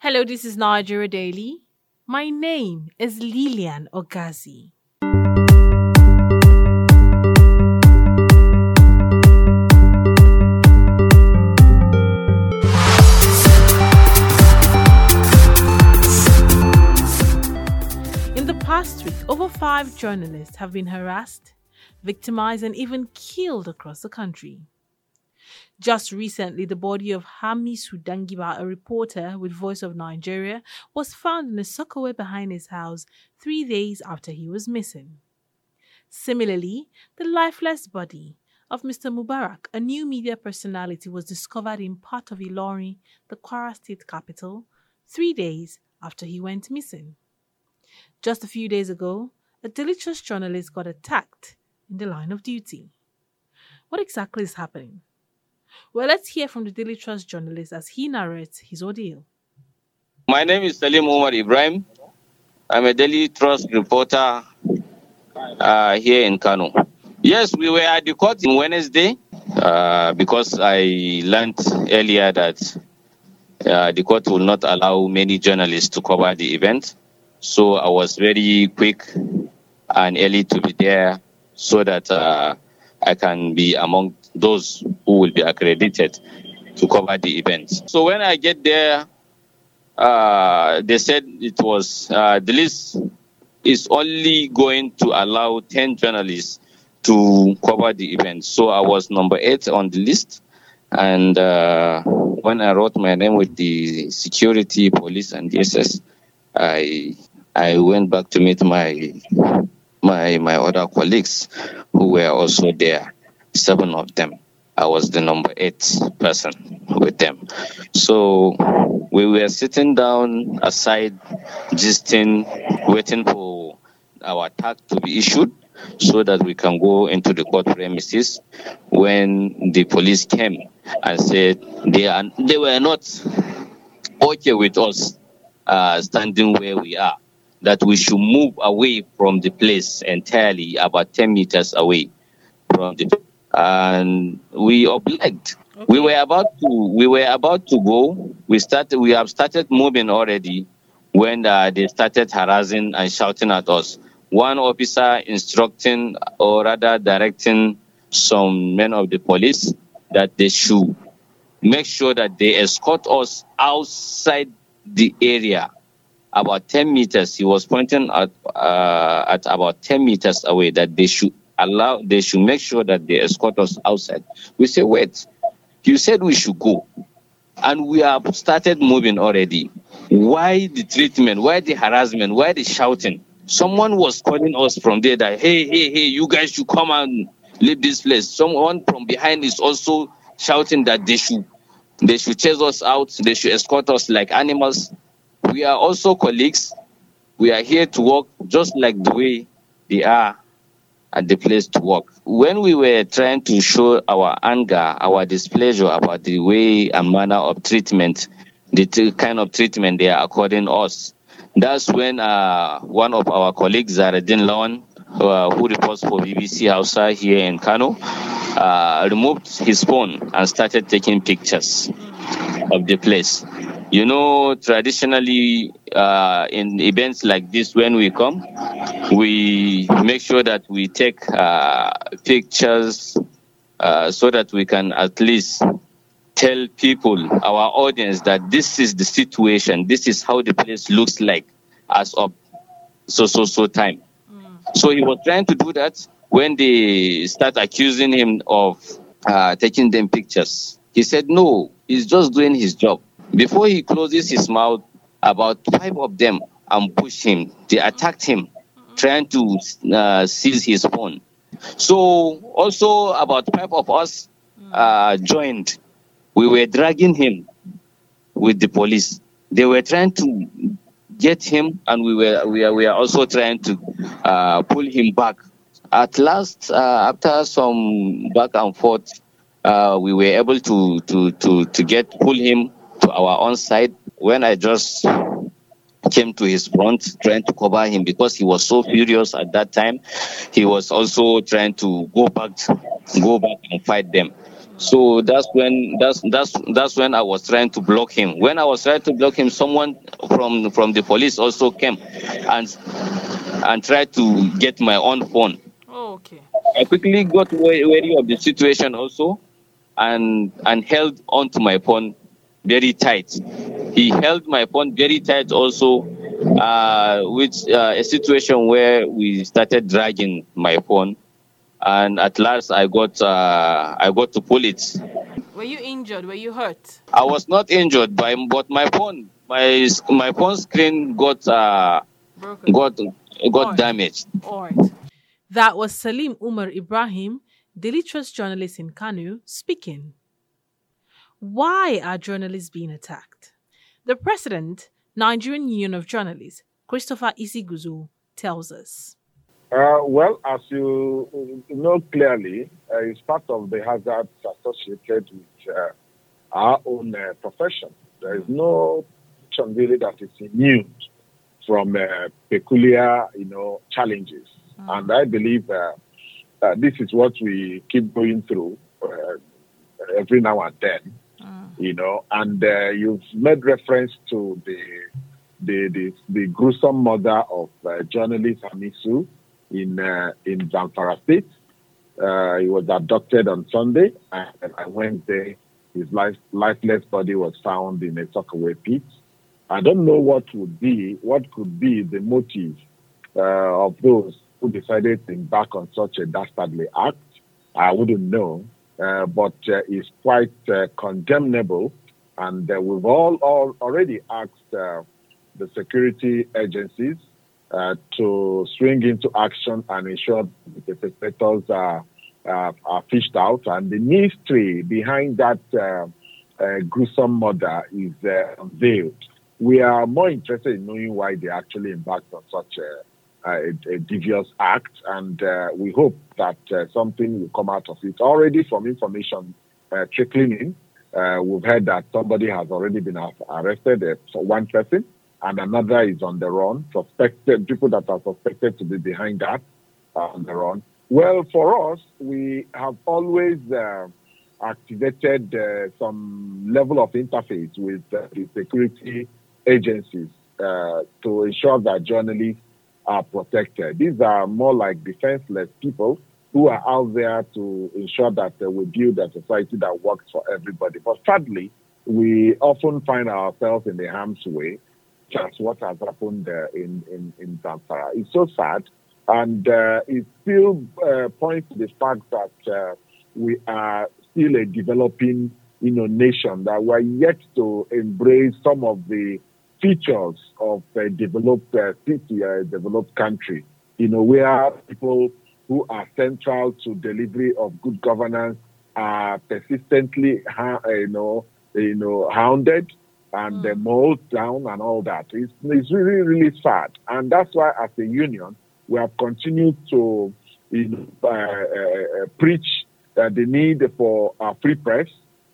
Hello, this is Nigeria Daily. My name is Lilian Ogazi. In the past week, over five journalists have been harassed, victimized, and even killed across the country. Just recently, the body of Hamisu Danjibga, a reporter with Voice of Nigeria, was found in a soakaway behind his house three days after he was missing. Similarly, the lifeless body of Mr. Mubarak, a new media personality, was discovered in part of Ilorin, the Kwara state capital, three days after he went missing. Just a few days ago, a Daily Trust journalist got attacked in the line of duty. What exactly is happening? Well, let's hear from the Daily Trust journalist as he narrates his ordeal. My name is Salim Umar Ibrahim. I'm a Daily Trust reporter uh, here in Kano. Yes, we were at the court on Wednesday uh, because I learned earlier that uh, the court will not allow many journalists to cover the event. So I was very quick and early to be there so that uh, I can be among those who will be accredited to cover the event. So when I get there, uh, they said it was uh, the list is only going to allow 10 journalists to cover the event. So I was number eight on the list. And uh, when I wrote my name with the security, police, and DSS, I I went back to meet my my my other colleagues who were also there, seven of them. I was the number eight person with them. So we were sitting down aside, just waiting for our tag to be issued so that we can go into the court premises when the police came and said they are they were not okay with us uh, standing where we are that we should move away from the place entirely about 10 meters away from the and we obliged. Okay. we were about to we were about to go. We started we have started moving already when uh, they started harassing and shouting at us. One officer instructing or rather directing some men of the police that they should make sure that they escort us outside the area. About 10 meters he was pointing at uh, at about 10 meters away that they should allow they should make sure that they escort us outside. We say wait you said we should go and we have started moving already. Why the treatment? Why the harassment? Why the shouting? Someone was calling us from there that hey hey hey you guys should come and leave this place. Someone from behind is also shouting that they should they should chase us out they should escort us like animals. We are also colleagues. We are here to work just like the way they are the place to work. When we were trying to show our anger, our displeasure about the way and manner of treatment, the t- kind of treatment they are according us, that's when uh, one of our colleagues, Zaradin Lawan, uh, who reports for BBC Hausa here in Kano, uh, removed his phone and started taking pictures of the place. You know, traditionally, uh, in events like this, when we come, we make sure that we take uh, pictures uh, so that we can at least tell people, our audience, that this is the situation, this is how the place looks like as of so so so time. Mm. So he was trying to do that when they start accusing him of uh, taking them pictures. He said, no, he's just doing his job. Before he closes his mouth, about five of them ambushed him. They attacked him, trying to uh, seize his phone. So also about five of us uh, joined. We were dragging him with the police. They were trying to get him, and we were we are, we are also trying to uh, pull him back. At last, uh, after some back and forth, uh, we were able to to to to get pull him to our own side. When I just came to his front trying to cover him because he was so furious at that time he was also trying to go back go back and fight them So that's when that's that's that's when I was trying to block him. When I was trying to block him, someone from from the police also came and and tried to get my own phone. Oh, okay. I quickly got wary of the situation also, and and held onto my phone very tight. He held my phone very tight also, uh, which uh, a situation where we started dragging my phone, and at last I got uh, I got to pull it. Were you injured? Were you hurt? I was not injured, by, but my phone my my phone screen got uh, Broken. got got damaged. All right. That was Salim Umar Ibrahim, Daily Trust journalist in Kano, speaking. Why are journalists being attacked? The president, Nigerian Union of Journalists, Christopher Isiguzo, tells us. Uh, well, as you know clearly, uh, it's part of the hazards associated with uh, our own uh, profession. There is no profession really that is immune from uh, peculiar, you know, challenges. And I believe uh, this is what we keep going through uh, every now and then, you know. And uh, you've made reference to the the the, the gruesome murder of uh, journalist Hamisu in uh, in Zamfara State. Uh, he was abducted on Sunday, and on Wednesday, his life, lifeless body was found in a soakaway pit. I don't know what would be, what could be the motive uh, of those who decided to embark on such a dastardly act. I wouldn't know, but uh, it's quite uh, condemnable, and uh, we've all, all already asked uh, the security agencies uh, to swing into action and ensure the perpetrators are, uh, are fished out. And the mystery behind that uh, uh, gruesome murder is uh, unveiled. We are more interested in knowing why they actually embarked on such a, a, a devious act, and uh, we hope that uh, something will come out of it. Already, from information uh, trickling in, uh, we've heard that somebody has already been arrested, uh, for one person, and another is on the run. Suspected people that are suspected to be behind that are on the run. Well, for us, we have always uh, activated uh, some level of interface with uh, the security agencies uh, to ensure that journalists are protected. These are more like defenseless people who are out there to ensure that uh, we build a society that works for everybody. But sadly, we often find ourselves in the harm's way. That's what has happened uh, in, in, in Zamfara. It's so sad. And uh, it still uh, points to the fact that uh, we are still a developing you know, nation, that we're yet to embrace some of the features of a developed uh, city, a developed country. You know, where people who are central to delivery of good governance are persistently, uh, you know, you know, hounded and uh, mowed down and all that. It's, it's really, really sad. And that's why, as a union, we have continued to you know, uh, uh, uh, preach uh, the need for a free press,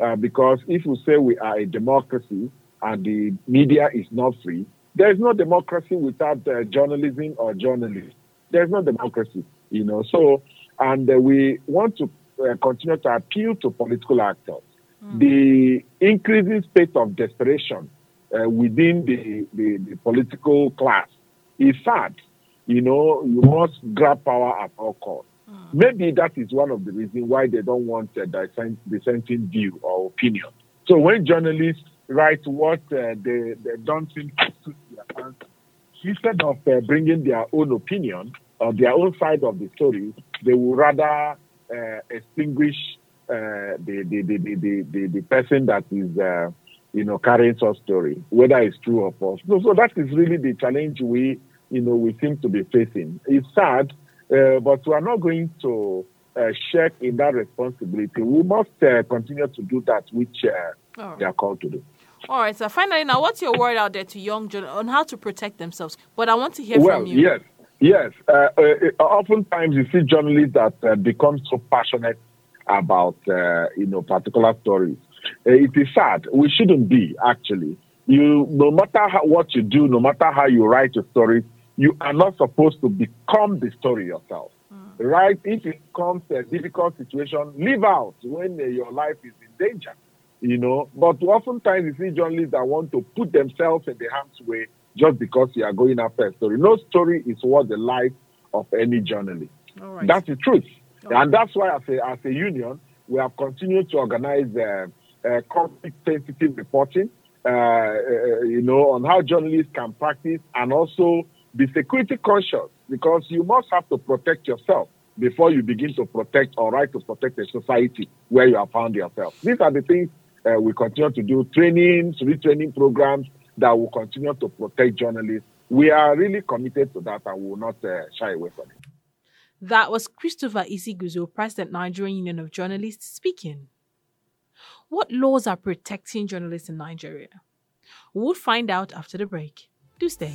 uh, because if we say we are a democracy and the media is not free, there is no democracy without uh, journalism or journalists. There's no democracy, you know. So, and uh, we want to uh, continue to appeal to political actors. The increasing state of desperation uh, within the, the, the political class is sad. You know, you must grab power at all costs. Maybe that is one of the reasons why they don't want a dissent, dissenting view or opinion. So when journalists write what uh, they, they don't think to suit their instead of uh, bringing their own opinion or their own side of the story, they will rather uh, extinguish uh, the, the, the, the, the, the, person that is, uh, you know, carrying such story, whether it's true or false. So, so that is really the challenge we, you know, we seem to be facing. It's sad, uh, but we are not going to uh, shirk in that responsibility. We must uh, continue to do that which uh, right. they are called to do. All right, so finally, now, what's your word out there to young journalists on how to protect themselves? But I want to hear well, from you. yes, yes. Uh, uh, oftentimes, you see journalists that uh, become so passionate about uh, you know particular stories. Uh, it is sad. We shouldn't be actually. You, no matter how, what you do, no matter how you write your story, you are not supposed to become the story yourself. right? If it comes to a difficult situation, leave out when uh, your life is in danger, you know. But oftentimes you see journalists that want to put themselves in the harm's way just because you are going after a story. No story is worth the life of any journalist. That's the truth. And that's why, as a, as a union, we have continued to organize uh, uh, conflict sensitive reporting, uh, uh, you know, on how journalists can practice and also be security conscious because you must have to protect yourself before you begin to protect or right to protect the society where you have found yourself. These are the things uh, we continue to do trainings, retraining programs that will continue to protect journalists. We are really committed to that and will not uh, shy away from it. That was Christopher Isiguzo, President Nigerian Union of Journalists, speaking. What laws are protecting journalists in Nigeria? We'll find out after the break. Do stay.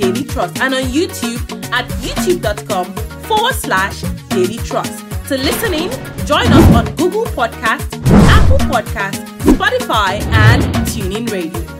Daily Trust, and on YouTube at youtube.com forward slash Daily Trust. To listen in, join us on Google Podcast, Apple Podcast, Spotify, and TuneIn Radio.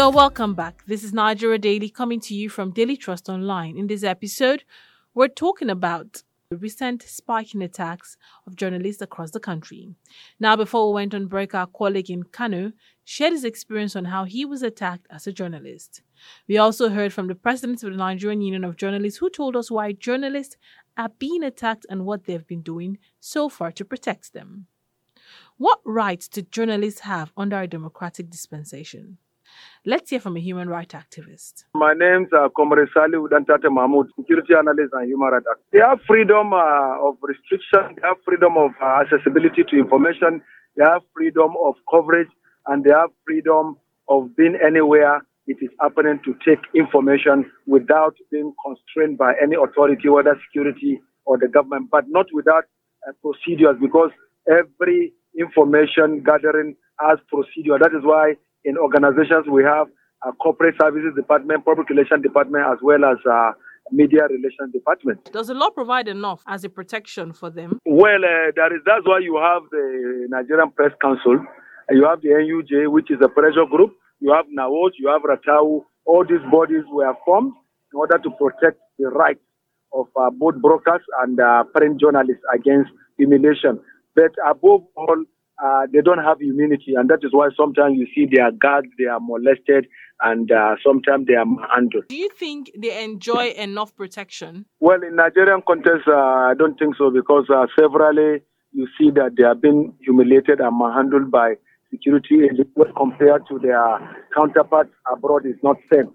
You're welcome back. This is Nigeria Daily coming to you from Daily Trust Online. In this episode, we're talking about the recent spike in attacks of journalists across the country. Now, before we went on break, our colleague in Kano shared his experience on how he was attacked as a journalist. We also heard from the president of the Nigerian Union of Journalists who told us why journalists are being attacked and what they've been doing so far to protect them. What rights do journalists have under a democratic dispensation? Let's hear from a human rights activist. My name's uh, Comrade Salih Udantate Mahmoud, security analyst and human rights activist. They have freedom uh, of restriction, they have freedom of uh, accessibility to information, they have freedom of coverage, and they have freedom of being anywhere it is happening to take information without being constrained by any authority, whether security or the government, but not without uh, procedures because every information gathering has procedure. That is why in organizations we have a corporate services department, public relations department, as well as a media relations department. Does the law provide enough as a protection for them? Well, uh, that is that's why you have the Nigerian Press Council, you have the NUJ, which is a pressure group. You have NAWOJ, you have RATTAWU. All these bodies were formed in order to protect the rights of uh, both brokers and uh, print journalists against humiliation. But above all, uh, they don't have immunity, and that is why sometimes you see they are gagged, they are molested, and uh, sometimes they are handled. Do you think they enjoy enough protection? Well, in Nigerian context, uh, I don't think so because uh, severally you see that they have been humiliated and handled by security agents compared to their counterparts abroad is not same.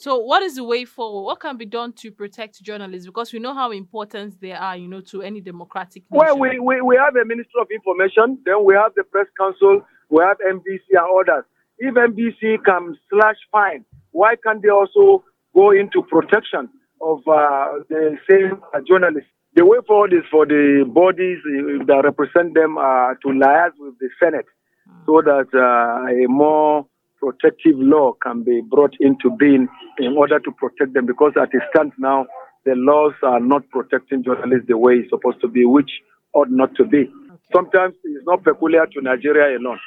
So, what is the way forward? What can be done to protect journalists? Because we know how important they are, you know, to any democratic nation. Well, we, we, we have a Minister of Information, then we have the Press Council, we have NBC and others. If NBC can slash fine, why can't they also go into protection of uh, the same uh, journalists? The way forward is for the bodies uh, that represent them uh, to liaise with the Senate mm. so that uh, a more protective law can be brought into being in order to protect them because at it stands now, the laws are not protecting journalists the way it's supposed to be, which ought not to be. Okay. Sometimes it's not peculiar to Nigeria alone.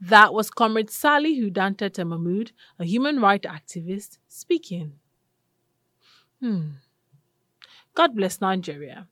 That was Comrade Sally Hudanta Mahmood, a human rights activist, speaking. Hmm. God bless Nigeria.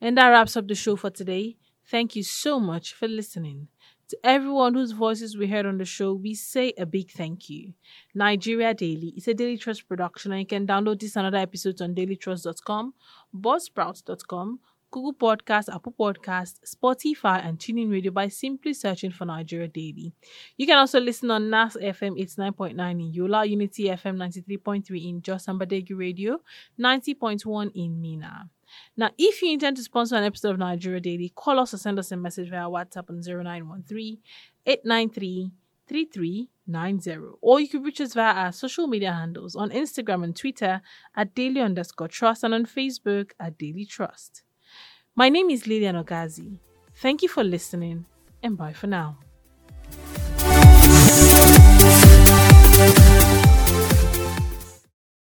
And that wraps up the show for today. Thank you so much for listening. To everyone whose voices we heard on the show, we say a big thank you. Nigeria Daily is a Daily Trust production, and you can download this and other episodes on dailytrust.com, buzzsprout.com, Google Podcast, Apple Podcast, Spotify, and TuneIn Radio by simply searching for Nigeria Daily. You can also listen on NAS FM 89.9 in Yola, Unity FM 93.3 in Jos Ambadegi Radio, 90.1 in Minna. Now, if you intend to sponsor an episode of Nigeria Daily, call us or send us a message via WhatsApp on 0913 893 3390. Or you can reach us via our social media handles on Instagram and Twitter at daily underscore trust and on Facebook at Daily Trust. My name is Lilian Ogazi. Thank you for listening and bye for now.